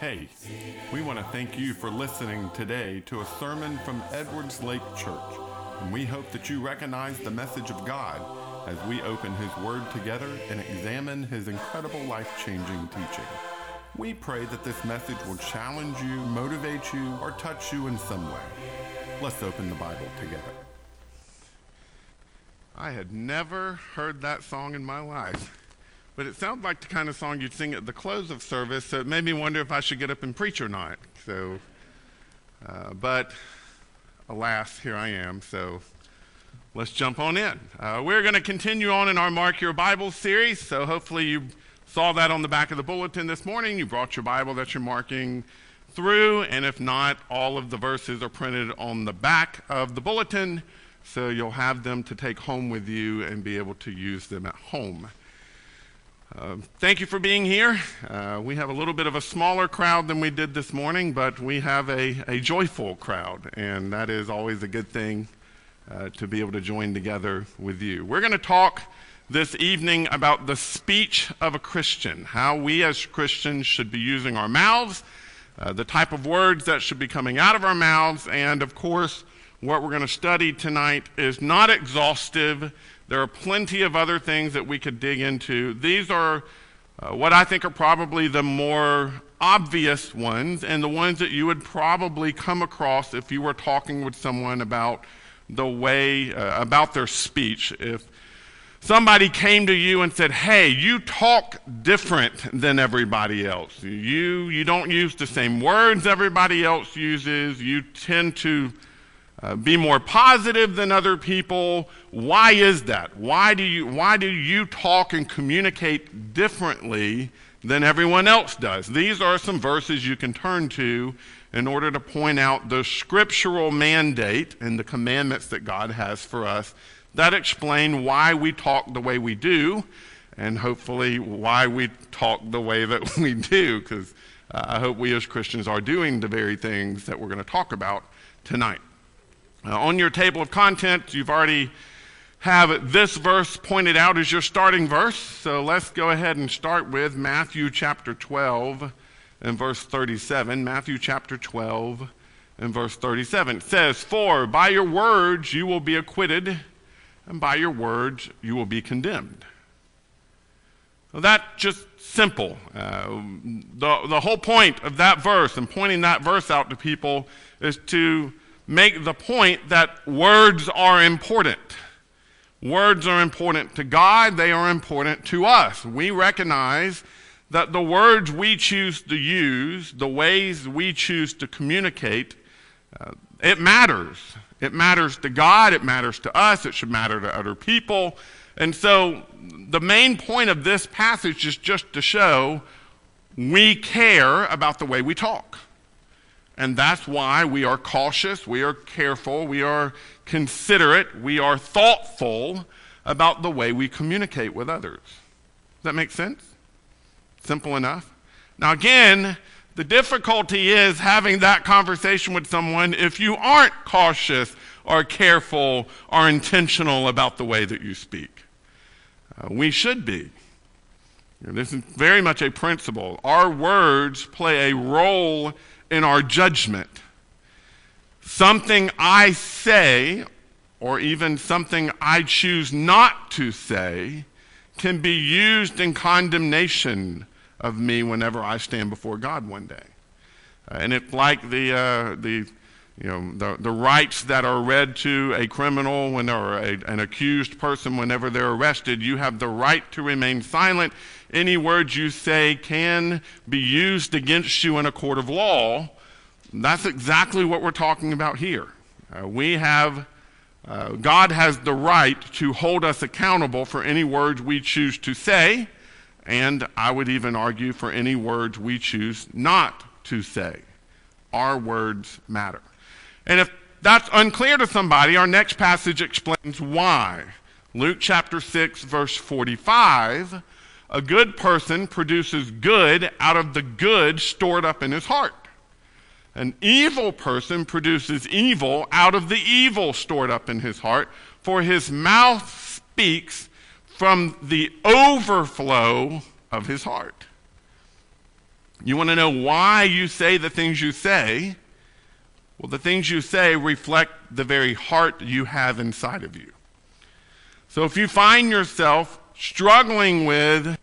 Hey, we want to thank you for listening today to a sermon from Edwards Lake Church, and we hope that you recognize the message of God as we open His Word together and examine His incredible life changing teaching. We pray that this message will challenge you, motivate you, or touch you in some way. Let's open the Bible together. I had never heard that song in my life, but it sounds like the kind of song you'd sing at the close of service, so it made me wonder if I should get up and preach or not. So, uh, but alas, here I am. So let's jump on in. Uh, we're going to continue on in our Mark Your Bible series, so hopefully you saw that on the back of the bulletin this morning. You brought your Bible that you're marking through, and if not, all of the verses are printed on the back of the bulletin, so you'll have them to take home with you and be able to use them at home. Uh, thank you for being here. Uh, we have a little bit of a smaller crowd than we did this morning, but we have a, a joyful crowd, and that is always a good thing uh, to be able to join together with you. We're going to talk this evening about the speech of a Christian, how we as Christians should be using our mouths, uh, the type of words that should be coming out of our mouths, and of course, what we're going to study tonight is not exhaustive. There are plenty of other things that we could dig into. These are uh, what I think are probably the more obvious ones and the ones that you would probably come across if you were talking with someone about the way, uh, about their speech. If somebody came to you and said, Hey, you talk different than everybody else. You, you don't use the same words everybody else uses. You tend to uh, be more positive than other people. Why is that? Why do you, why do you talk and communicate differently than everyone else does? These are some verses you can turn to in order to point out the scriptural mandate and the commandments that God has for us that explain why we talk the way we do and hopefully why we talk the way that we do because uh, I hope we as Christians are doing the very things that we're going to talk about tonight. Uh, on your table of contents, you've already have this verse pointed out as your starting verse. So let's go ahead and start with Matthew chapter 12 and verse 37. Matthew chapter 12 and verse 37. It says, For by your words you will be acquitted, and by your words you will be condemned. Well, that's just simple. Uh, the, the whole point of that verse and pointing that verse out to people is to make the point that words are important. Words are important to God, they are important to us. We recognize that the words we choose to use, the ways we choose to communicate, uh, it matters. It matters to God, it matters to us, it should matter to other people. And so the main point of this passage is just to show we care about the way we talk. And that's why we are cautious, we are careful, we are considerate, we are thoughtful about the way we communicate with others. Does that make sense? Simple enough. Now, again, the difficulty is having that conversation with someone if you aren't cautious or careful or intentional about the way that you speak. Uh, we should be. This is very much a principle. Our words play a role in our judgment. Something I say, or even something I choose not to say, can be used in condemnation of me whenever I stand before God one day. Uh, and it's like the, uh, the, you know, the, the rights that are read to a criminal when or a, an accused person whenever they're arrested. You have the right to remain silent any words you say can be used against you in a court of law. That's exactly what we're talking about here. Uh, we have, uh, God has the right to hold us accountable for any words we choose to say, and I would even argue for any words we choose not to say. Our words matter. And if that's unclear to somebody, our next passage explains why. Luke chapter 6, verse 45 a good person produces good out of the good stored up in his heart. An evil person produces evil out of the evil stored up in his heart, for his mouth speaks from the overflow of his heart. You want to know why you say the things you say? Well, the things you say reflect the very heart you have inside of you. So if you find yourself struggling with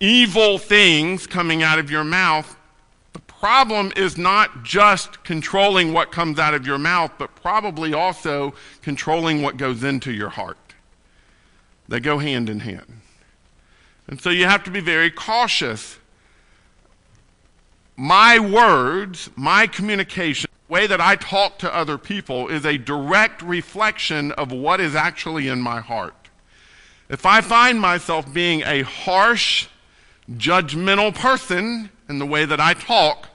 evil things coming out of your mouth, the problem is not just controlling what comes out of your mouth, but probably also controlling what goes into your heart. They go hand in hand. And so you have to be very cautious. My words, my communication, the way that I talk to other people is a direct reflection of what is actually in my heart. If I find myself being a harsh, judgmental person in the way that I talk,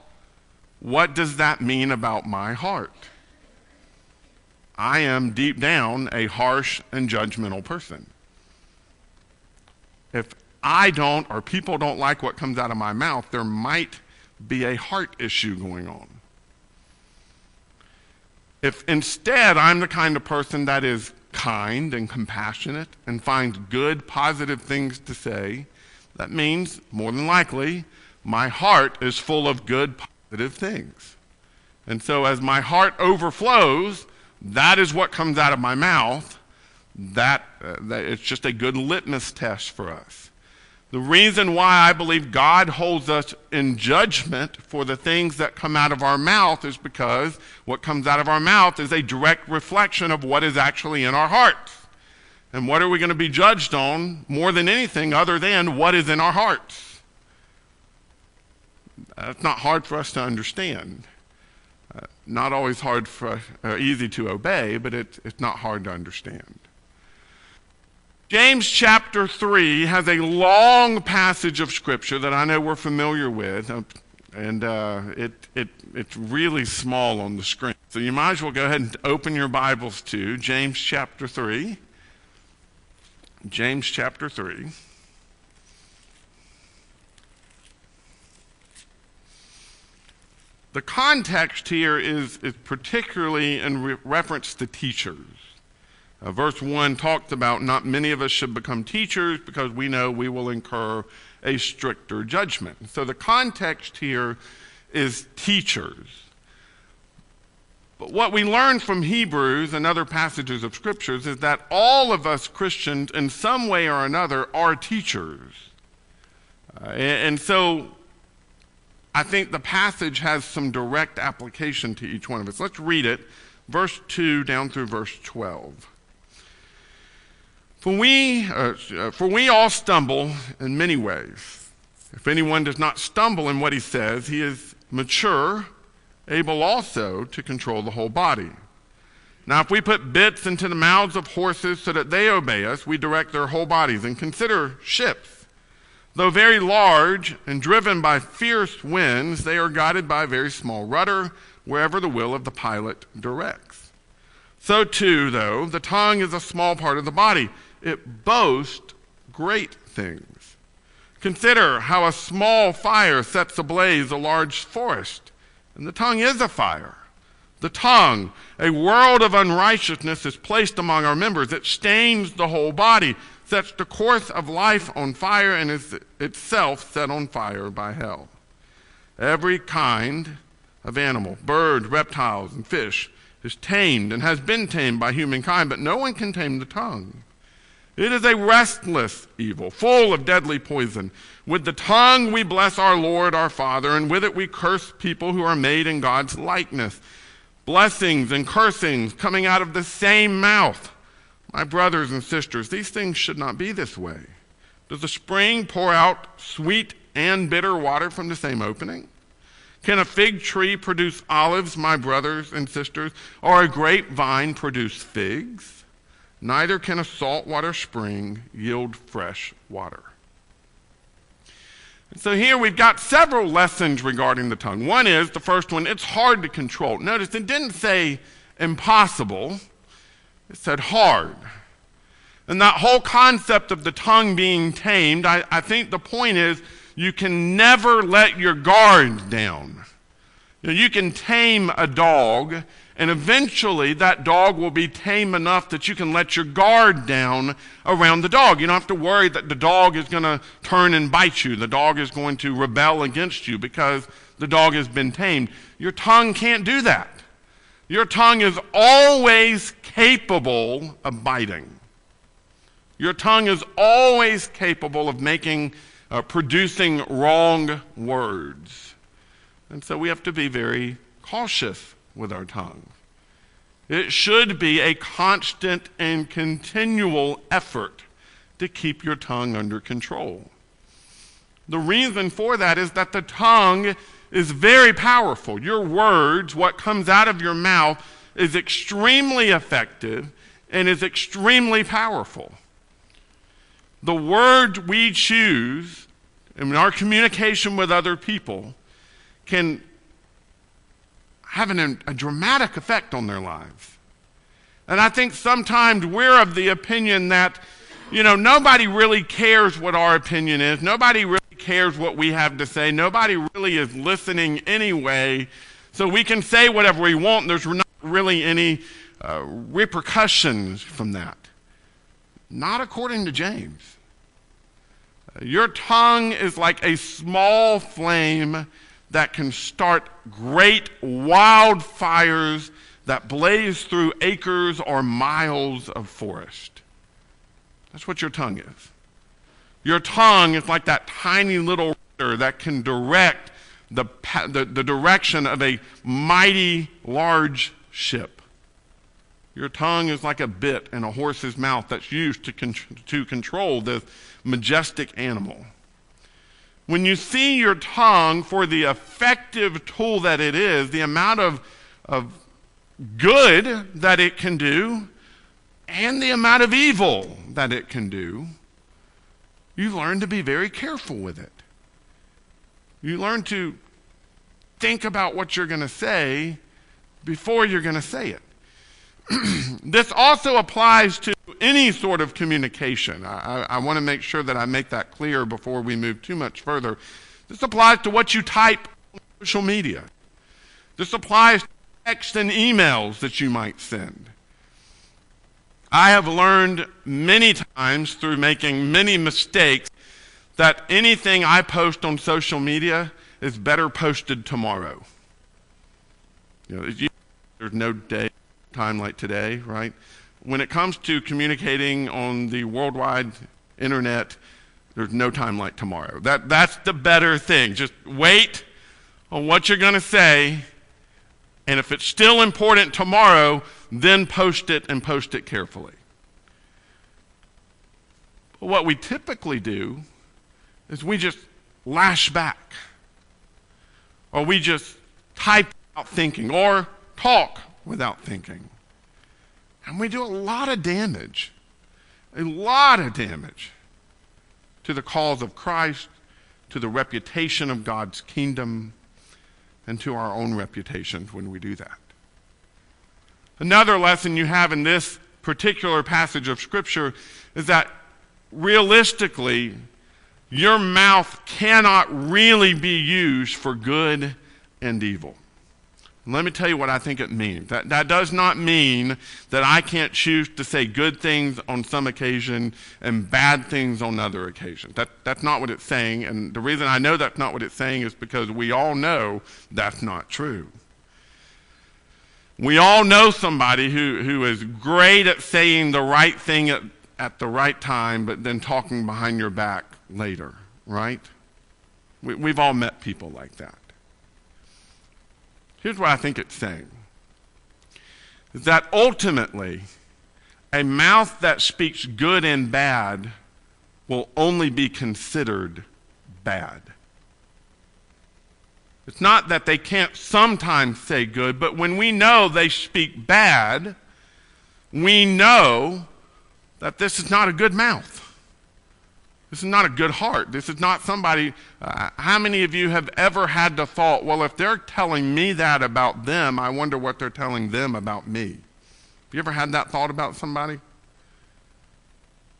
what does that mean about my heart? I am deep down a harsh and judgmental person. If I don't or people don't like what comes out of my mouth, there might be a heart issue going on. If instead I'm the kind of person that is kind and compassionate and finds good, positive things to say, that means, more than likely, my heart is full of good, positive things. And so as my heart overflows, that is what comes out of my mouth. That, uh, that it's just a good litmus test for us. The reason why I believe God holds us in judgment for the things that come out of our mouth is because what comes out of our mouth is a direct reflection of what is actually in our hearts. And what are we going to be judged on more than anything other than what is in our hearts? That's not hard for us to understand. Uh, not always hard for uh, easy to obey, but it, it's not hard to understand. James chapter 3 has a long passage of scripture that I know we're familiar with, uh, and uh, it, it, it's really small on the screen. So you might as well go ahead and open your Bibles to James chapter 3. James chapter 3. The context here is, is particularly in re- reference to teachers. Uh, verse 1 talks about not many of us should become teachers because we know we will incur a stricter judgment. So the context here is teachers. But what we learn from Hebrews and other passages of scriptures is that all of us Christians, in some way or another, are teachers. Uh, and, and so I think the passage has some direct application to each one of us. Let's read it, verse 2 down through verse 12. For we, uh, for we all stumble in many ways. If anyone does not stumble in what he says, he is mature, able also to control the whole body. Now, if we put bits into the mouths of horses so that they obey us, we direct their whole bodies. And consider ships. Though very large and driven by fierce winds, they are guided by a very small rudder wherever the will of the pilot directs. So, too, though, the tongue is a small part of the body it boasts great things. Consider how a small fire sets ablaze a large forest. And the tongue is a fire. The tongue, a world of unrighteousness, is placed among our members. It stains the whole body, sets the course of life on fire, and is itself set on fire by hell. Every kind of animal, bird, reptiles, and fish, is tamed and has been tamed by humankind, but no one can tame the tongue. It is a restless evil, full of deadly poison. With the tongue we bless our Lord, our Father, and with it we curse people who are made in God's likeness. Blessings and cursings coming out of the same mouth. My brothers and sisters, these things should not be this way. Does a spring pour out sweet and bitter water from the same opening? Can a fig tree produce olives, my brothers and sisters, or a grapevine produce figs? Neither can a saltwater spring yield fresh water. So here we've got several lessons regarding the tongue. One is the first one, it's hard to control. Notice it didn't say impossible, it said hard. And that whole concept of the tongue being tamed, I, I think the point is you can never let your guard down. You, know, you can tame a dog And eventually, that dog will be tame enough that you can let your guard down around the dog. You don't have to worry that the dog is going to turn and bite you. The dog is going to rebel against you because the dog has been tamed. Your tongue can't do that. Your tongue is always capable of biting. Your tongue is always capable of making, uh, producing wrong words. And so we have to be very cautious with our tongue. It should be a constant and continual effort to keep your tongue under control. The reason for that is that the tongue is very powerful. Your words, what comes out of your mouth, is extremely effective and is extremely powerful the words we choose in our communication with other people can have an, a dramatic effect on their lives. And I think sometimes we're of the opinion that, you know, nobody really cares what our opinion is. Nobody really cares what we have to say. Nobody really is listening anyway. So we can say whatever we want. There's not really any uh, repercussions from that. Not according to James. Your tongue is like a small flame that can start great wildfires that blaze through acres or miles of forest. That's what your tongue is. Your tongue is like that tiny little rudder that can direct the, the, the direction of a mighty large ship. Your tongue is like a bit in a horse's mouth that's used to, con- to control this majestic animal. When you see your tongue for the effective tool that it is, the amount of, of good that it can do, and the amount of evil that it can do, you learn to be very careful with it. You learn to think about what you're going to say before you're going to say it. this also applies to any sort of communication. I, I, I want to make sure that I make that clear before we move too much further. This applies to what you type on social media. This applies to text and emails that you might send. I have learned many times through making many mistakes that anything I post on social media is better posted tomorrow. You know, there's no day time like today, right? When it comes to communicating on the worldwide internet, there's no time like tomorrow. That, that's the better thing. Just wait on what you're going to say, and if it's still important tomorrow, then post it and post it carefully. But what we typically do is we just lash back, or we just type out thinking, or talk without thinking. And we do a lot of damage, a lot of damage to the cause of Christ, to the reputation of God's kingdom, and to our own reputations when we do that. Another lesson you have in this particular passage of Scripture is that realistically, your mouth cannot really be used for good and evil. Let me tell you what I think it means. That, that does not mean that I can't choose to say good things on some occasion and bad things on other occasions. That, that's not what it's saying. And the reason I know that's not what it's saying is because we all know that's not true. We all know somebody who, who is great at saying the right thing at, at the right time, but then talking behind your back later, right? We, we've all met people like that. Here's what I think it's saying is that ultimately, a mouth that speaks good and bad will only be considered bad. It's not that they can't sometimes say good, but when we know they speak bad, we know that this is not a good mouth. This is not a good heart. This is not somebody. Uh, how many of you have ever had the thought, well, if they're telling me that about them, I wonder what they're telling them about me? Have you ever had that thought about somebody?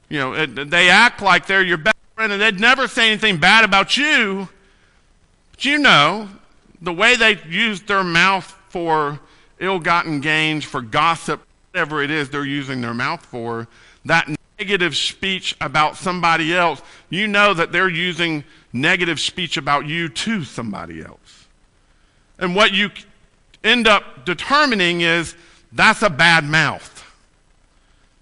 You know, it, they act like they're your best friend and they'd never say anything bad about you. But you know, the way they use their mouth for ill gotten gains, for gossip, whatever it is they're using their mouth for, that negative speech about somebody else, you know that they're using negative speech about you to somebody else. And what you end up determining is that's a bad mouth.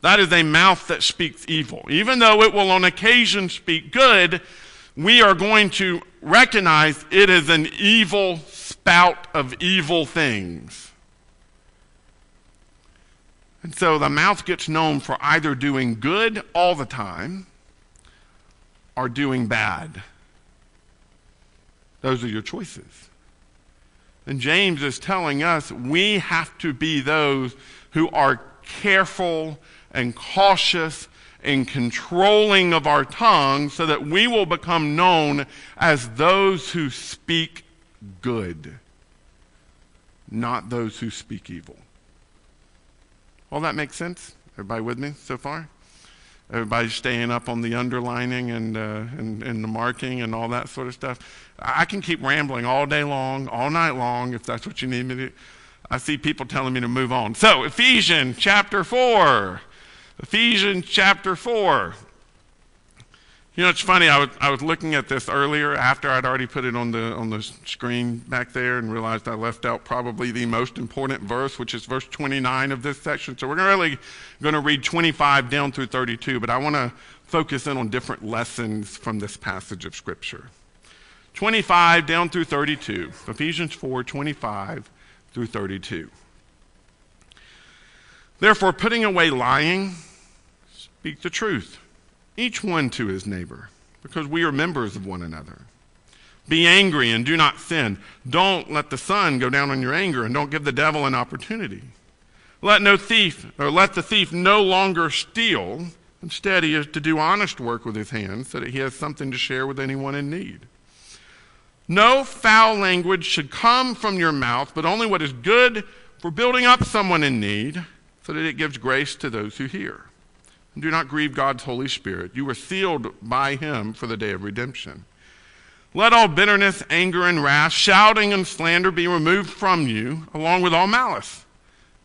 That is a mouth that speaks evil. Even though it will on occasion speak good, we are going to recognize it is an evil spout of evil things. And so the mouth gets known for either doing good all the time or doing bad. Those are your choices. And James is telling us we have to be those who are careful and cautious and controlling of our tongue so that we will become known as those who speak good, not those who speak evil. All that makes sense? Everybody with me so far? Everybody staying up on the underlining and, uh, and, and the marking and all that sort of stuff. I can keep rambling all day long, all night long, if that's what you need me to. I see people telling me to move on. So, Ephesians chapter 4. Ephesians chapter 4. You know, it's funny. I was, I was looking at this earlier after I'd already put it on the, on the screen back there and realized I left out probably the most important verse, which is verse 29 of this section. So we're really going to read 25 down through 32, but I want to focus in on different lessons from this passage of Scripture. 25 down through 32. Ephesians 4 25 through 32. Therefore, putting away lying, speak the truth, each one to his neighbor, because we are members of one another. Be angry and do not sin. Don't let the sun go down on your anger, and don't give the devil an opportunity. Let no thief, or let the thief no longer steal. Instead, he is to do honest work with his hands, so that he has something to share with anyone in need. No foul language should come from your mouth, but only what is good for building up someone in need, so that it gives grace to those who hear. Do not grieve God's Holy Spirit. You were sealed by him for the day of redemption. Let all bitterness, anger, and wrath, shouting and slander be removed from you, along with all malice.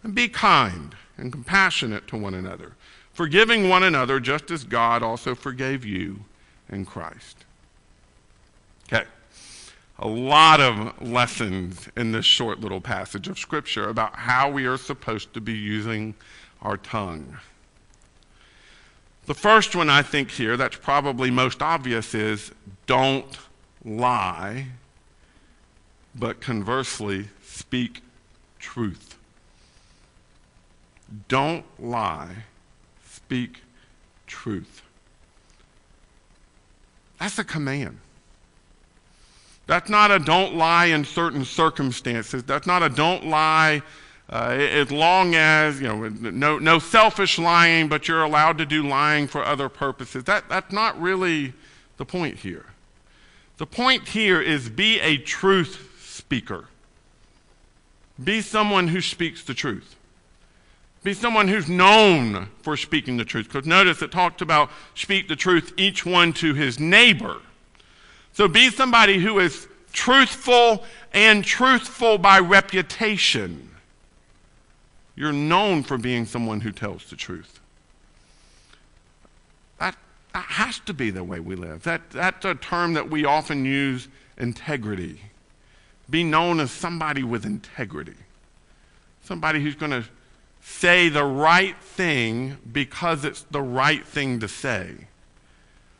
And be kind and compassionate to one another, forgiving one another just as God also forgave you in Christ. Okay. A lot of lessons in this short little passage of Scripture about how we are supposed to be using our tongue. The first one I think here that's probably most obvious is don't lie, but conversely, speak truth. Don't lie, speak truth. That's a command. That's not a don't lie in certain circumstances. That's not a don't lie uh, as long as, you know, no, no selfish lying, but you're allowed to do lying for other purposes. That, that's not really the point here. The point here is be a truth speaker. Be someone who speaks the truth. Be someone who's known for speaking the truth. Because notice it talked about speak the truth, each one to his neighbor. So be somebody who is truthful and truthful by reputation. You're known for being someone who tells the truth. That, that has to be the way we live. That, that's a term that we often use integrity. Be known as somebody with integrity. Somebody who's going to say the right thing because it's the right thing to say.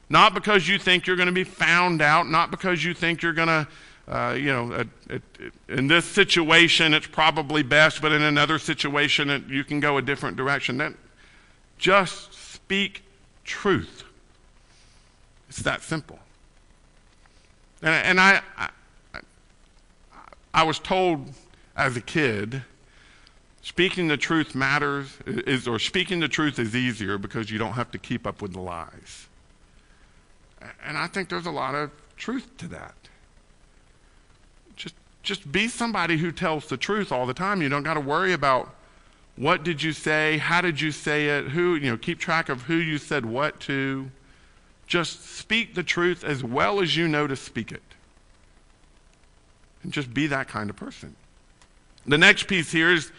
Not because you think you're going to be found out, not because you think you're going to uh, you know, in this situation, it's probably best, but in another situation, it, you can go a different direction. That, just speak truth. It's that simple. And, and I, I, I was told as a kid, speaking the truth matters, is, or speaking the truth is easier because you don't have to keep up with the lies. And I think there's a lot of truth to that just be somebody who tells the truth all the time. You don't got to worry about what did you say, how did you say it, who, you know, keep track of who you said what to. Just speak the truth as well as you know to speak it. And just be that kind of person. The next piece here is,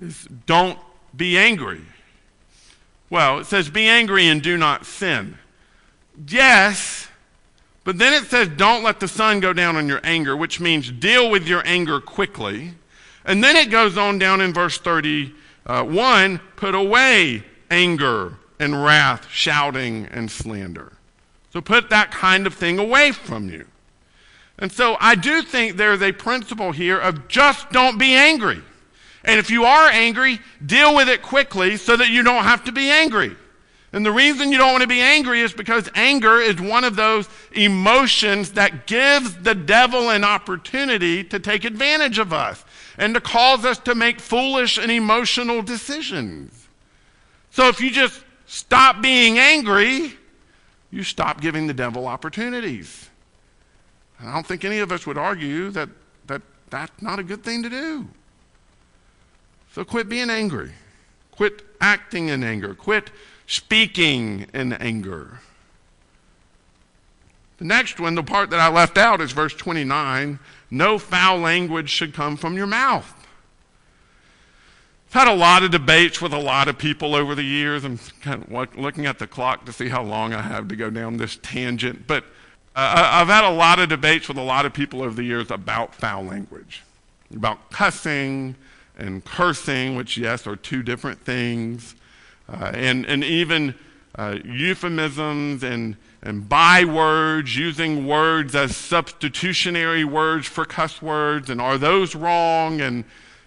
is don't be angry. Well, it says, be angry and do not sin. Yes, but then it says, don't let the sun go down on your anger, which means deal with your anger quickly. And then it goes on down in verse 31 put away anger and wrath, shouting and slander. So put that kind of thing away from you. And so I do think there's a principle here of just don't be angry. And if you are angry, deal with it quickly so that you don't have to be angry. And the reason you don't want to be angry is because anger is one of those emotions that gives the devil an opportunity to take advantage of us and to cause us to make foolish and emotional decisions. So if you just stop being angry, you stop giving the devil opportunities. I don't think any of us would argue that, that that's not a good thing to do. So quit being angry. Quit acting in anger. Quit speaking in anger. The next one, the part that I left out, is verse 29 no foul language should come from your mouth. I've had a lot of debates with a lot of people over the years. I'm kind of looking at the clock to see how long I have to go down this tangent. But uh, I've had a lot of debates with a lot of people over the years about foul language, about cussing and cursing, which, yes, are two different things, uh, and, and even uh, euphemisms and, and bywords, using words as substitutionary words for cuss words, and are those wrong, and,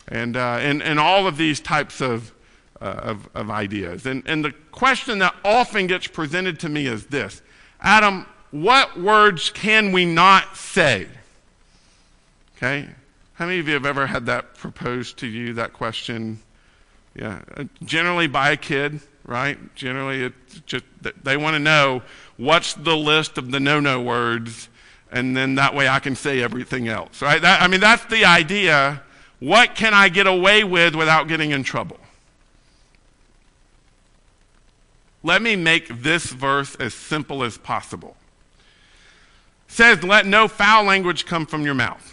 and, uh, and, and all of these types of, uh, of, of ideas. And, and the question that often gets presented to me is this Adam, what words can we not say? Okay? How many of you have ever had that proposed to you, that question? Yeah, generally by a kid, right? Generally, it's just they want to know what's the list of the no-no words, and then that way I can say everything else, right? That, I mean, that's the idea. What can I get away with without getting in trouble? Let me make this verse as simple as possible says, Let no foul language come from your mouth.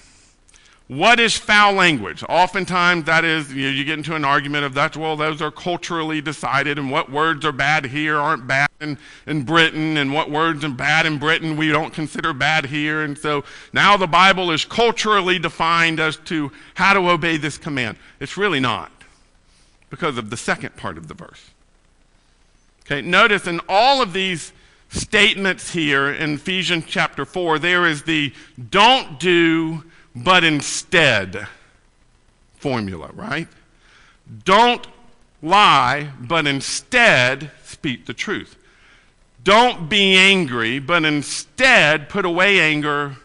What is foul language? Oftentimes, that is, you, know, you, get into an argument of that, well, those are culturally decided, and what words are bad here aren't bad in, in Britain, and what words are bad in Britain we don't consider bad here. And so now the Bible is culturally defined as to how to obey this command. It's really not, because of the second part of the verse. Okay, notice in all of these statements here in Ephesians chapter 4, there is the don't do, but instead formula, right? Don't lie, but instead speak the truth. Don't be angry, but instead put away anger.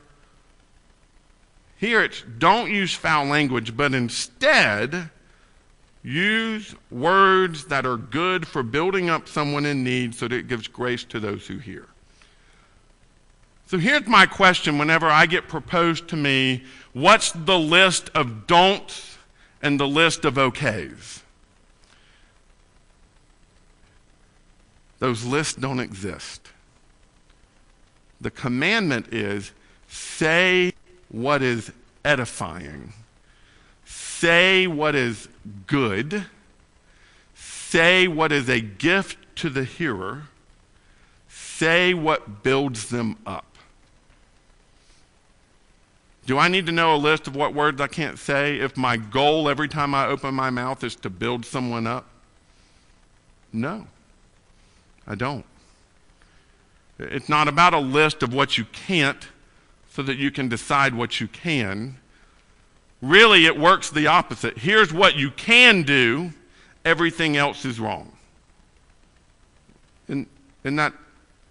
Here it's don't use foul language, but instead Use words that are good for building up someone in need so that it gives grace to those who hear. So here's my question whenever I get proposed to me what's the list of don'ts and the list of okays? Those lists don't exist. The commandment is say what is edifying say what is good, say what is a gift to the hearer, say what builds them up. Do I need to know a list of what words I can't say if my goal every time I open my mouth is to build someone up? No, I don't. It's not about a list of what you can't so that you can decide what you can. Really, it works the opposite. Here's what you can do, everything else is wrong. Isn't, isn't that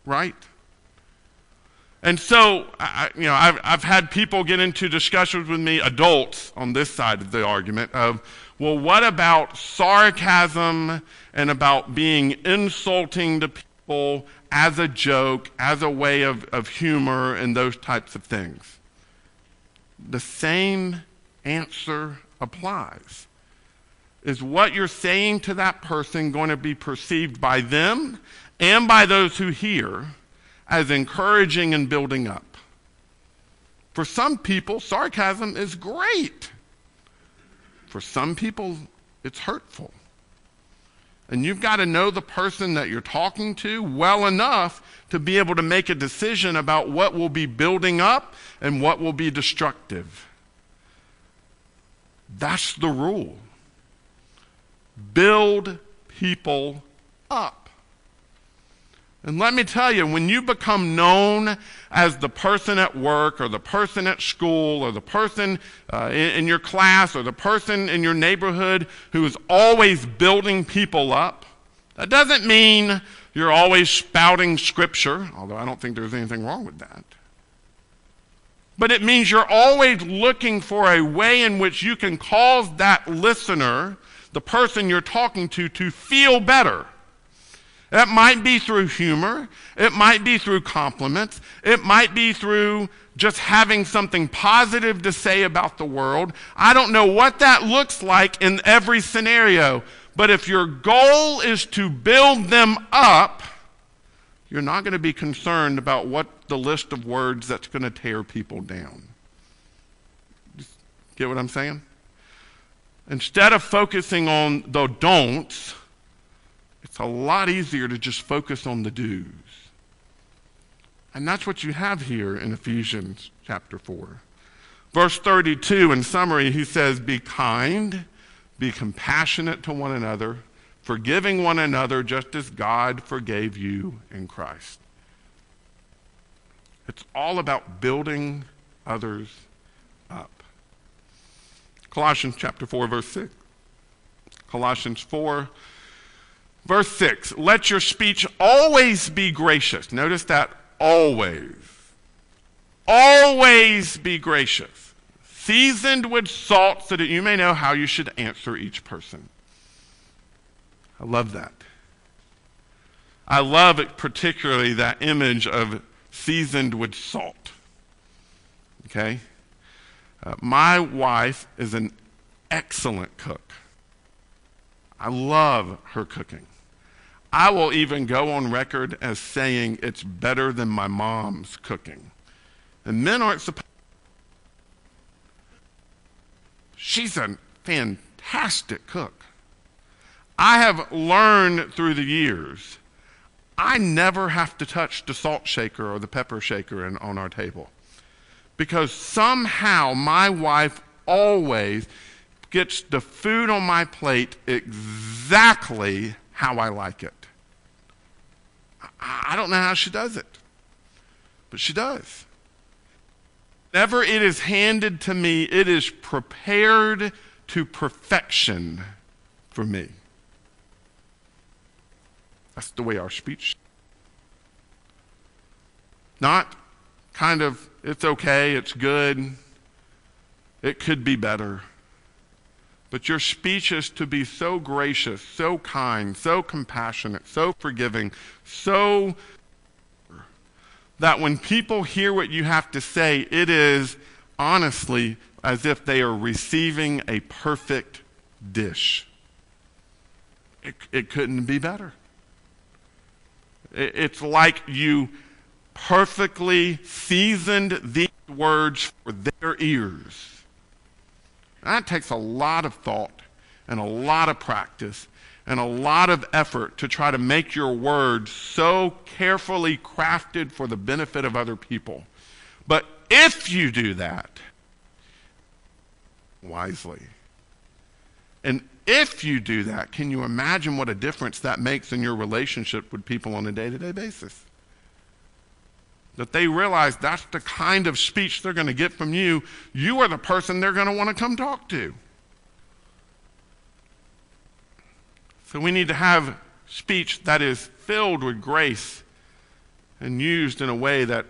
right? And so, I, you know, I've, I've had people get into discussions with me, adults on this side of the argument, of, well, what about sarcasm and about being insulting to people as a joke, as a way of, of humor, and those types of things? The same answer applies. Is what you're saying to that person going to be perceived by them and by those who hear as encouraging and building up? For some people, sarcasm is great. For some people, it's hurtful. And you've got to know the person that you're talking to well enough to be able to make a decision about what will be building up and what will be destructive. That's the rule. Build people up. And let me tell you, when you become known as the person at work or the person at school or the person uh, in, in your class or the person in your neighborhood who is always building people up, that doesn't mean you're always spouting scripture, although I don't think there's anything wrong with that. But it means you're always looking for a way in which you can cause that listener, the person you're talking to, to feel better that might be through humor. It might be through compliments. It might be through just having something positive to say about the world. I don't know what that looks like in every scenario, but if your goal is to build them up, you're not going to be concerned about what the list of words that's going to tear people down. Get what I'm saying? Instead of focusing on the don'ts, it's a lot easier to just focus on the do's. And that's what you have here in Ephesians chapter 4. Verse 32, in summary, he says, Be kind, be compassionate to one another, forgiving one another just as God forgave you in Christ. It's all about building others up. Colossians chapter 4, verse 6. Colossians 4, Verse 6 Let your speech always be gracious. Notice that always. Always be gracious, seasoned with salt, so that you may know how you should answer each person. I love that. I love it, particularly that image of seasoned with salt. Okay? Uh, my wife is an excellent cook. I love her cooking. I will even go on record as saying it's better than my mom's cooking. And men aren't supposed. She's a fantastic cook. I have learned through the years, I never have to touch the salt shaker or the pepper shaker in, on our table. Because somehow my wife always gets the food on my plate exactly how I like it. I don't know how she does it, but she does. Whenever it is handed to me, it is prepared to perfection for me. That's the way our speech. Not kind of, it's okay, it's good, it could be better. But your speech is to be so gracious, so kind, so compassionate, so forgiving, so that when people hear what you have to say, it is honestly as if they are receiving a perfect dish. It, it couldn't be better. It, it's like you perfectly seasoned these words for their ears that takes a lot of thought and a lot of practice and a lot of effort to try to make your words so carefully crafted for the benefit of other people. But if you do that wisely, and if you do that, can you imagine what a difference that makes in your relationship with people on a day to day basis? That they realize that's the kind of speech they're going to get from you, you are the person they're going to want to come talk to. So we need to have speech that is filled with grace and used in a way that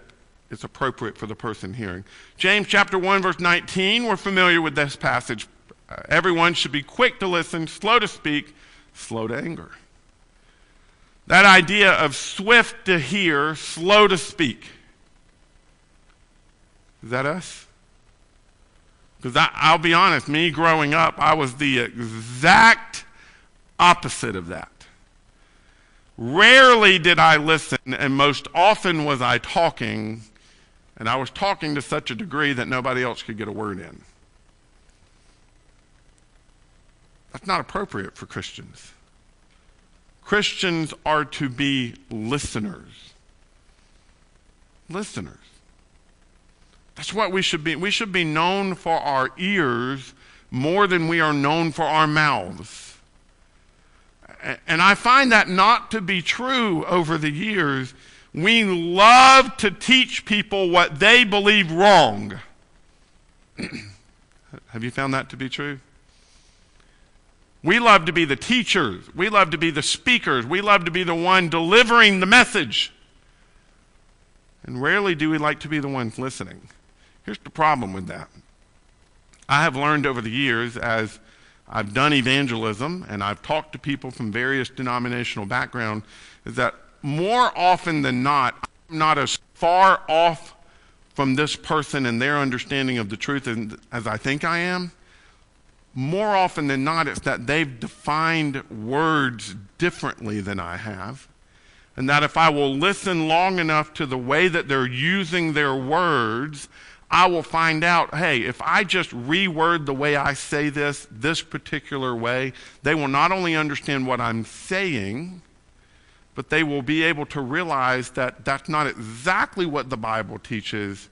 is appropriate for the person hearing. James chapter 1 verse 19, we're familiar with this passage. Uh, everyone should be quick to listen, slow to speak, slow to anger. That idea of swift to hear, slow to speak. Is that us? Because I'll be honest, me growing up, I was the exact opposite of that. Rarely did I listen, and most often was I talking, and I was talking to such a degree that nobody else could get a word in. That's not appropriate for Christians. Christians are to be listeners. Listeners. That's what we should be. We should be known for our ears more than we are known for our mouths. And I find that not to be true over the years. We love to teach people what they believe wrong. Have you found that to be true? We love to be the teachers. We love to be the speakers. We love to be the one delivering the message. And rarely do we like to be the ones listening. Here's the problem with that. I have learned over the years as I've done evangelism and I've talked to people from various denominational backgrounds is that more often than not, I'm not as far off from this person and their understanding of the truth as I think I am more often than not, it's that they've defined words differently than I have. And that if I will listen long enough to the way that they're using their words, I will find out hey, if I just reword the way I say this, this particular way, they will not only understand what I'm saying, but they will be able to realize that that's not exactly what the Bible teaches,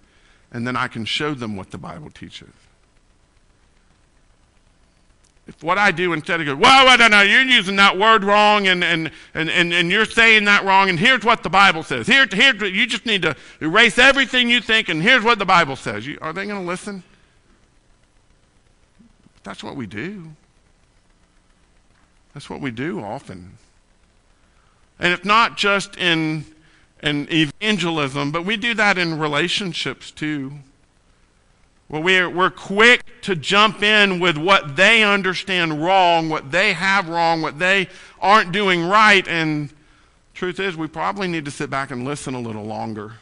and then I can show them what the Bible teaches. If what I do instead of go, well, well, no, no, you're using that word wrong and, and, and, and, and you're saying that wrong, and here's what the Bible says. Here, here, you just need to erase everything you think, and here's what the Bible says. You, are they going to listen? That's what we do. That's what we do often. And it's not just in, in evangelism, but we do that in relationships too. Well, we're, we're quick to jump in with what they understand wrong, what they have wrong, what they aren't doing right. And truth is, we probably need to sit back and listen a little longer.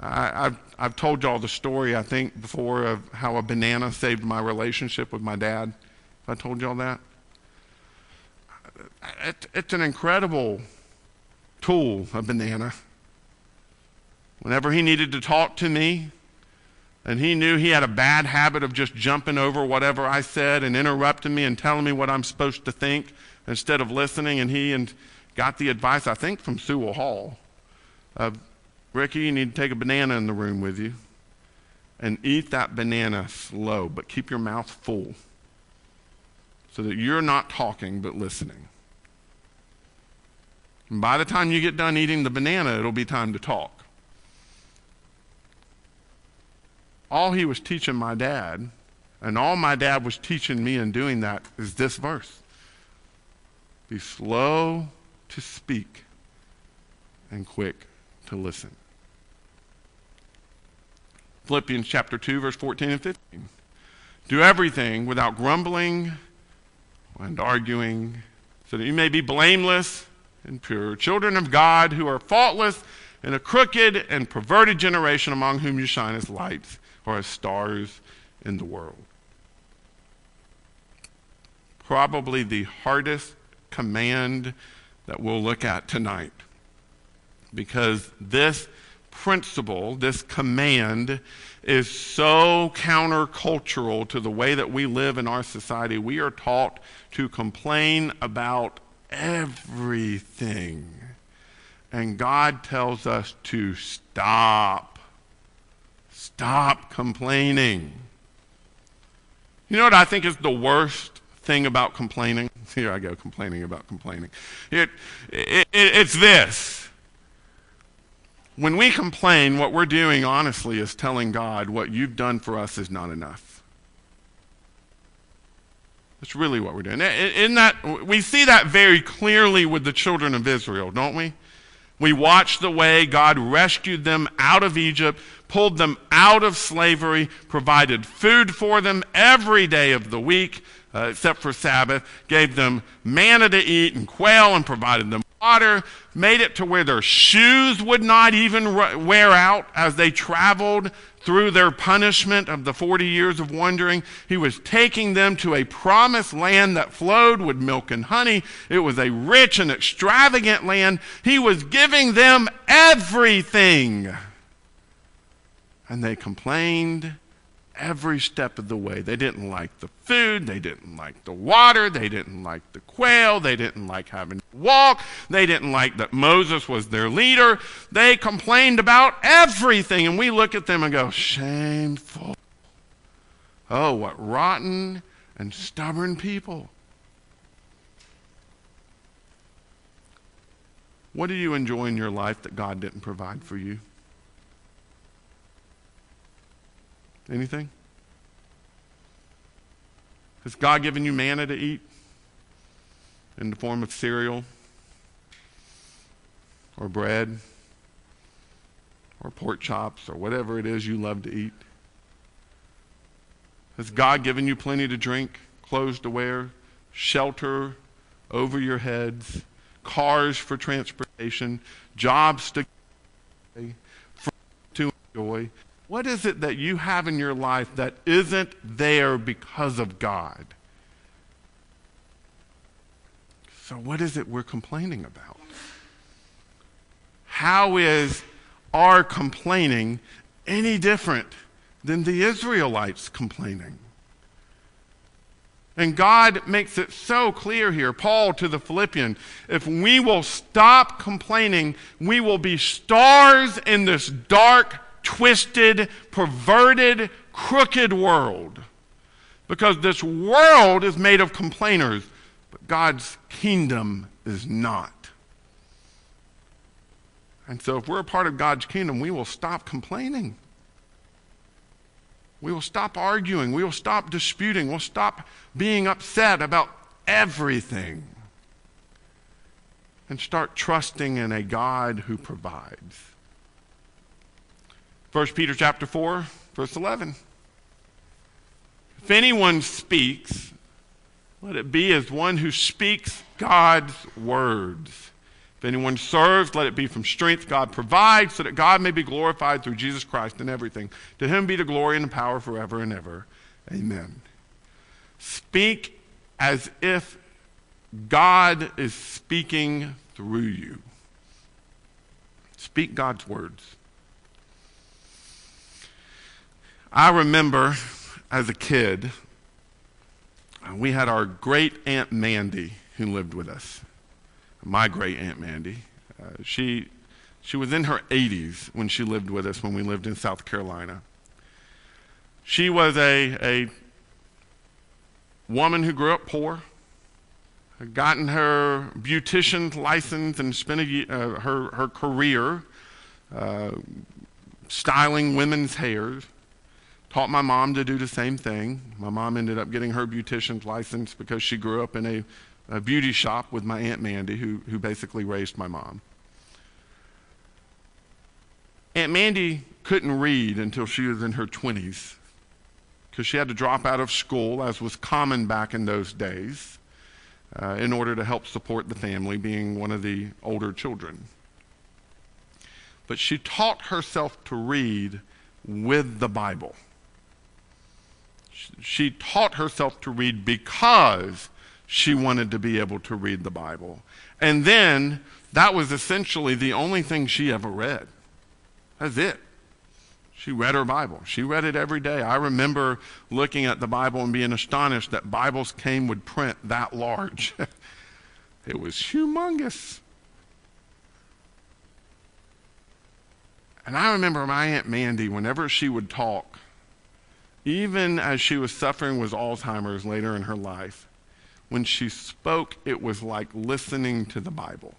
I, have I've told y'all the story, I think, before of how a banana saved my relationship with my dad. Have I told y'all that? It, it's an incredible tool, a banana. Whenever he needed to talk to me, and he knew he had a bad habit of just jumping over whatever I said and interrupting me and telling me what I'm supposed to think instead of listening. And he and got the advice, I think, from Sewell Hall of, Ricky, you need to take a banana in the room with you and eat that banana slow, but keep your mouth full so that you're not talking but listening. And by the time you get done eating the banana, it'll be time to talk. All he was teaching my dad, and all my dad was teaching me in doing that, is this verse Be slow to speak and quick to listen. Philippians chapter 2, verse 14 and 15. Do everything without grumbling and arguing, so that you may be blameless and pure, children of God who are faultless in a crooked and perverted generation among whom you shine as lights or as stars in the world. Probably the hardest command that we'll look at tonight. Because this principle, this command, is so countercultural to the way that we live in our society. We are taught to complain about everything. And God tells us to stop Stop complaining. You know what I think is the worst thing about complaining? Here I go, complaining about complaining. It, it, it, it's this. When we complain, what we're doing, honestly, is telling God what you've done for us is not enough. That's really what we're doing. In that, we see that very clearly with the children of Israel, don't we? We watched the way God rescued them out of Egypt, pulled them out of slavery, provided food for them every day of the week, uh, except for Sabbath, gave them manna to eat and quail and provided them water, made it to where their shoes would not even wear out as they traveled through their punishment of the 40 years of wandering. He was taking them to a promised land that flowed with milk and honey. It was a rich and extravagant land. He was giving them everything. And they complained every step of the way. They didn't like the food, they didn't like the water, they didn't like the quail, they didn't like having to walk, they didn't like that Moses was their leader. They complained about everything, and we look at them and go, shameful. Oh, what rotten and stubborn people. What do you enjoy in your life that God didn't provide for you? Anything? Has God given you manna to eat in the form of cereal or bread or pork chops or whatever it is you love to eat? Has God given you plenty to drink, clothes to wear, shelter over your heads, cars for transportation, jobs to to enjoy? What is it that you have in your life that isn't there because of God? So, what is it we're complaining about? How is our complaining any different than the Israelites complaining? And God makes it so clear here, Paul to the Philippians, if we will stop complaining, we will be stars in this dark twisted, perverted, crooked world. Because this world is made of complainers, but God's kingdom is not. And so, if we're a part of God's kingdom, we will stop complaining. We will stop arguing. We will stop disputing. We'll stop being upset about everything and start trusting in a God who provides. 1 Peter chapter 4, verse 11. If anyone speaks, let it be as one who speaks God's words. If anyone serves, let it be from strength God provides, so that God may be glorified through Jesus Christ in everything. To him be the glory and the power forever and ever. Amen. Speak as if God is speaking through you. Speak God's words. I remember as a kid, uh, we had our great Aunt Mandy who lived with us. My great Aunt Mandy. Uh, she, she was in her 80s when she lived with us when we lived in South Carolina. She was a, a woman who grew up poor, had gotten her beautician's license and spent a, uh, her, her career uh, styling women's hairs. Taught my mom to do the same thing. My mom ended up getting her beautician's license because she grew up in a, a beauty shop with my Aunt Mandy, who, who basically raised my mom. Aunt Mandy couldn't read until she was in her 20s because she had to drop out of school, as was common back in those days, uh, in order to help support the family, being one of the older children. But she taught herself to read with the Bible she taught herself to read because she wanted to be able to read the Bible. And then that was essentially the only thing she ever read. That's it. She read her Bible. She read it every day. I remember looking at the Bible and being astonished that Bibles came with print that large. it was humongous. And I remember my Aunt Mandy, whenever she would talk, even as she was suffering with Alzheimer's later in her life, when she spoke, it was like listening to the Bible.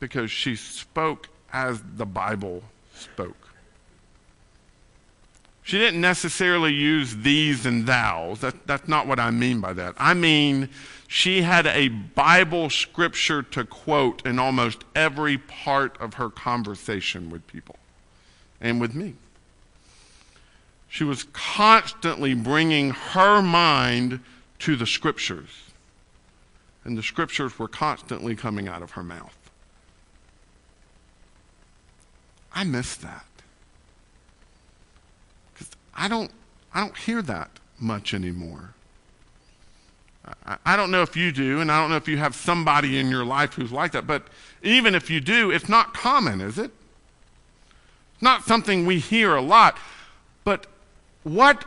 Because she spoke as the Bible spoke. She didn't necessarily use these and thous. That, that's not what I mean by that. I mean, she had a Bible scripture to quote in almost every part of her conversation with people and with me. She was constantly bringing her mind to the scriptures. And the scriptures were constantly coming out of her mouth. I miss that. Because I don't, I don't hear that much anymore. I, I don't know if you do, and I don't know if you have somebody in your life who's like that, but even if you do, it's not common, is it? It's not something we hear a lot. What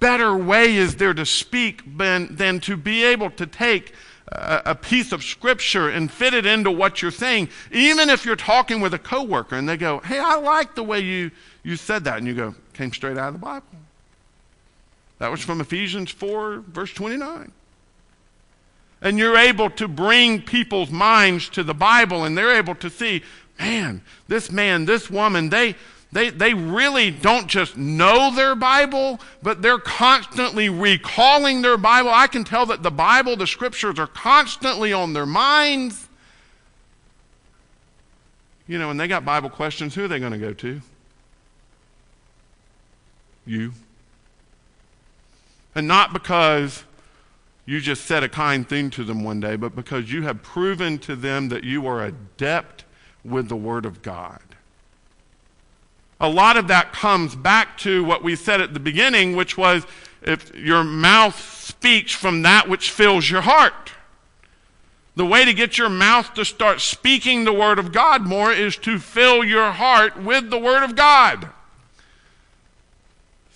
better way is there to speak than, than to be able to take a, a piece of scripture and fit it into what you're saying, even if you're talking with a coworker and they go, Hey, I like the way you, you said that. And you go, Came straight out of the Bible. That was from Ephesians 4, verse 29. And you're able to bring people's minds to the Bible and they're able to see, man, this man, this woman, they, they, they really don't just know their Bible, but they're constantly recalling their Bible. I can tell that the Bible, the scriptures, are constantly on their minds. You know, when they got Bible questions, who are they going to go to? You. And not because you just said a kind thing to them one day, but because you have proven to them that you are adept with the Word of God. A lot of that comes back to what we said at the beginning, which was if your mouth speaks from that which fills your heart. The way to get your mouth to start speaking the Word of God more is to fill your heart with the Word of God.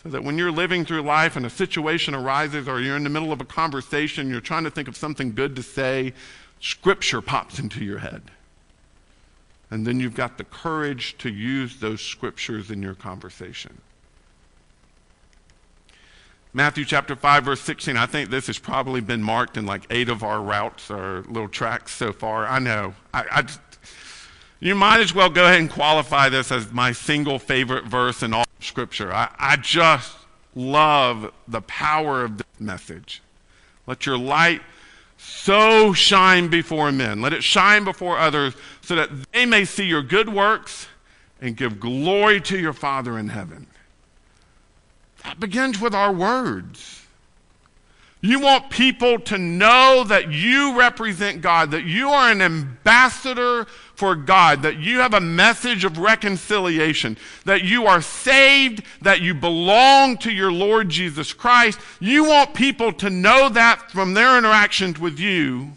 So that when you're living through life and a situation arises or you're in the middle of a conversation, you're trying to think of something good to say, Scripture pops into your head. And then you've got the courage to use those Scriptures in your conversation. Matthew chapter 5, verse 16. I think this has probably been marked in like eight of our routes or little tracks so far. I know. I, I just, you might as well go ahead and qualify this as my single favorite verse in all Scripture. I, I just love the power of this message. Let your light so shine before men. Let it shine before others so that they may see your good works and give glory to your Father in heaven. That begins with our words. You want people to know that you represent God, that you are an ambassador for God, that you have a message of reconciliation, that you are saved, that you belong to your Lord Jesus Christ. You want people to know that from their interactions with you.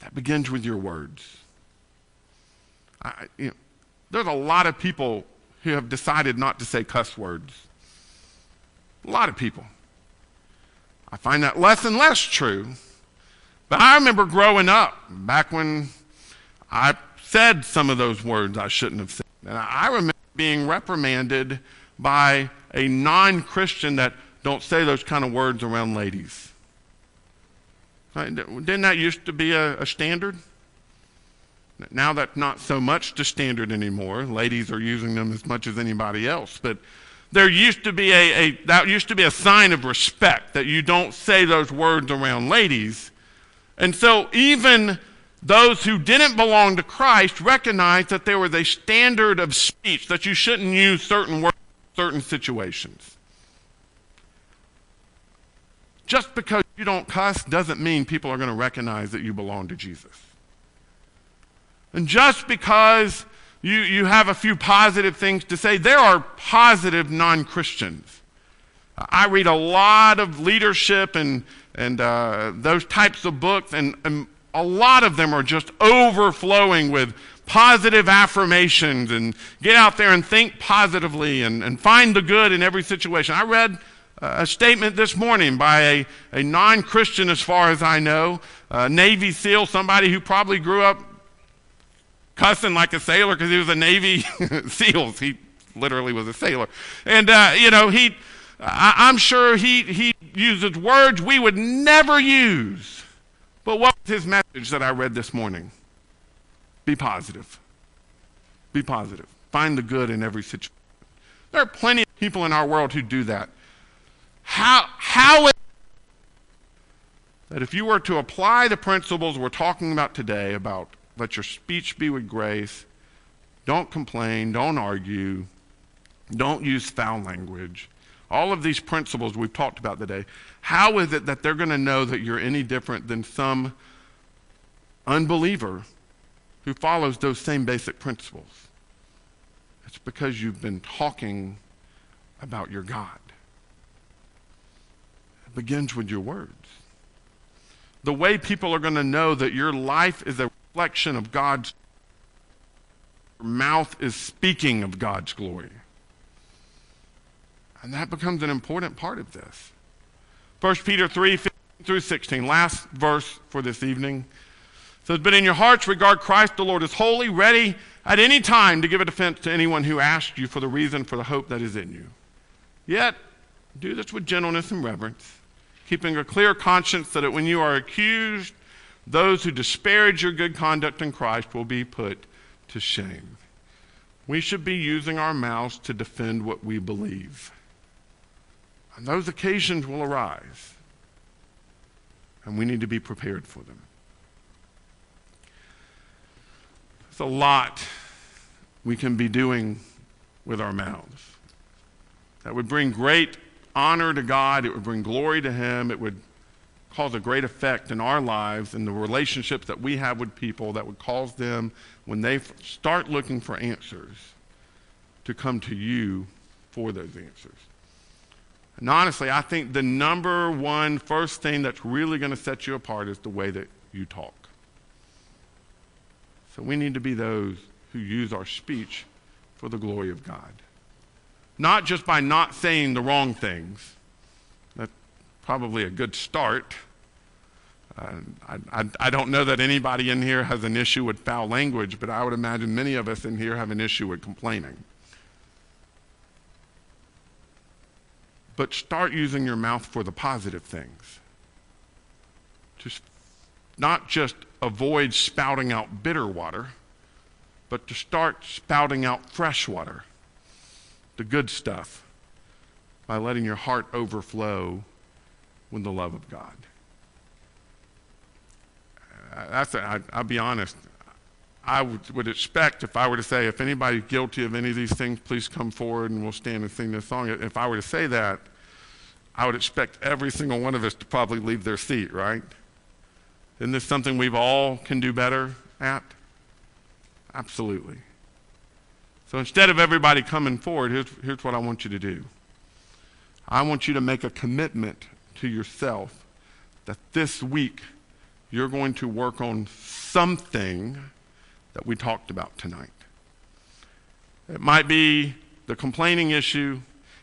That begins with your words. I, you know, there's a lot of people who have decided not to say cuss words. A lot of people. I find that less and less true. But I remember growing up, back when I said some of those words I shouldn't have said. And I remember being reprimanded by a non Christian that don't say those kind of words around ladies. Didn't that used to be a, a standard? Now that's not so much the standard anymore. Ladies are using them as much as anybody else. But there used to be a, a, that used to be a sign of respect that you don't say those words around ladies. And so even those who didn't belong to Christ recognized that there was a standard of speech that you shouldn't use certain words in certain situations. Just because you don't cuss doesn't mean people are going to recognize that you belong to Jesus. And just because you, you have a few positive things to say. There are positive non Christians. I read a lot of leadership and, and uh, those types of books, and, and a lot of them are just overflowing with positive affirmations and get out there and think positively and, and find the good in every situation. I read a statement this morning by a, a non Christian, as far as I know, Navy SEAL, somebody who probably grew up cussing like a sailor because he was a Navy SEALs. He literally was a sailor. And, uh, you know, he, I, am sure he, he uses words we would never use. But what was his message that I read this morning? Be positive. Be positive. Find the good in every situation. There are plenty of people in our world who do that. How, how is that if you were to apply the principles we're talking about today about let your speech be with grace. Don't complain. Don't argue. Don't use foul language. All of these principles we've talked about today. How is it that they're going to know that you're any different than some unbeliever who follows those same basic principles? It's because you've been talking about your God. It begins with your words. The way people are going to know that your life is a reflection of God's your mouth is speaking of God's glory. And that becomes an important part of this. 1 Peter 3 15 through 16, last verse for this evening says, But in your hearts regard Christ the Lord as holy, ready at any time to give a defense to anyone who asks you for the reason for the hope that is in you. Yet, do this with gentleness and reverence, keeping a clear conscience so that when you are accused, those who disparage your good conduct in Christ will be put to shame. We should be using our mouths to defend what we believe. And those occasions will arise, and we need to be prepared for them. It's a lot we can be doing with our mouths. That would bring great honor to God, it would bring glory to Him, it would cause a great effect in our lives and the relationships that we have with people that would cause them, when they start looking for answers, to come to you for those answers. And honestly, I think the number one first thing that's really going to set you apart is the way that you talk. So we need to be those who use our speech for the glory of God. Not just by not saying the wrong things. Probably a good start. Uh, I, I, I don't know that anybody in here has an issue with foul language, but I would imagine many of us in here have an issue with complaining. But start using your mouth for the positive things. Just not just avoid spouting out bitter water, but to start spouting out fresh water, the good stuff, by letting your heart overflow with the love of God. Uh, that's a, I, I'll be honest. I would, would, expect if I were to say, if anybody's guilty of any of these things, please come forward and we'll stand and sing this song. If I were to say that, I would expect every single one of us to probably leave their seat, right? Isn't this something we've all can do better at? Absolutely. So instead of everybody coming forward, here's, here's what I want you to do. I want you to make a commitment to yourself that this week you're going to work on something that we talked about tonight. It might be the complaining issue.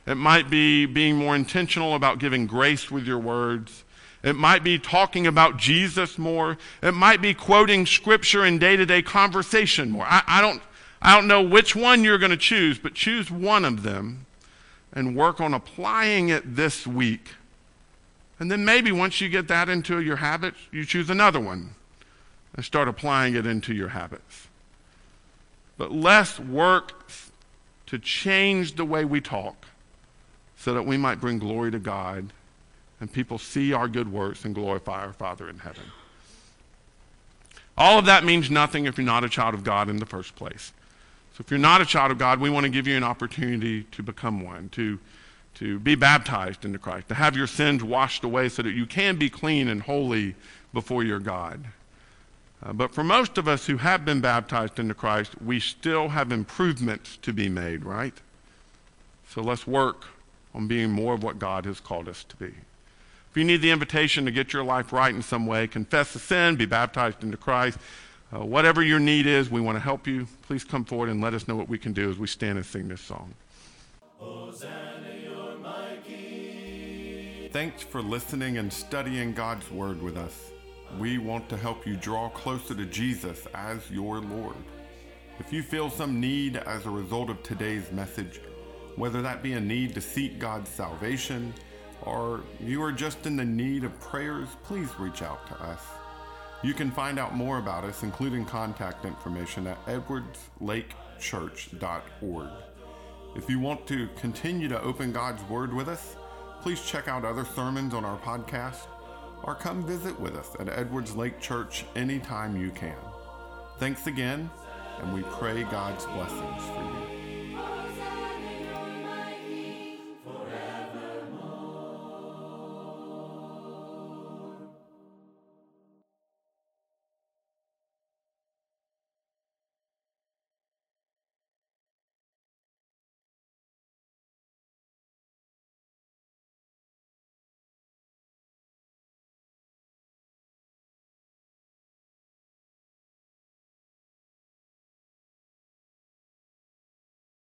It might be being more intentional about giving grace with your words. It might be talking about Jesus more. It might be quoting scripture in day to day conversation more. I, I, don't, I don't know which one you're going to choose, but choose one of them and work on applying it this week and then maybe once you get that into your habits, you choose another one and start applying it into your habits. But let's work to change the way we talk so that we might bring glory to God and people see our good works and glorify our Father in heaven. All of that means nothing if you're not a child of God in the first place. So if you're not a child of God, we want to give you an opportunity to become one, to to be baptized into Christ, to have your sins washed away so that you can be clean and holy before your God. Uh, but for most of us who have been baptized into Christ, we still have improvements to be made, right? So let's work on being more of what God has called us to be. If you need the invitation to get your life right in some way, confess the sin, be baptized into Christ, uh, whatever your need is, we want to help you. Please come forward and let us know what we can do as we stand and sing this song. Hosanna. Thanks for listening and studying God's Word with us. We want to help you draw closer to Jesus as your Lord. If you feel some need as a result of today's message, whether that be a need to seek God's salvation or you are just in the need of prayers, please reach out to us. You can find out more about us, including contact information, at edwardslakechurch.org. If you want to continue to open God's Word with us, Please check out other sermons on our podcast or come visit with us at Edwards Lake Church anytime you can. Thanks again, and we pray God's blessings for you.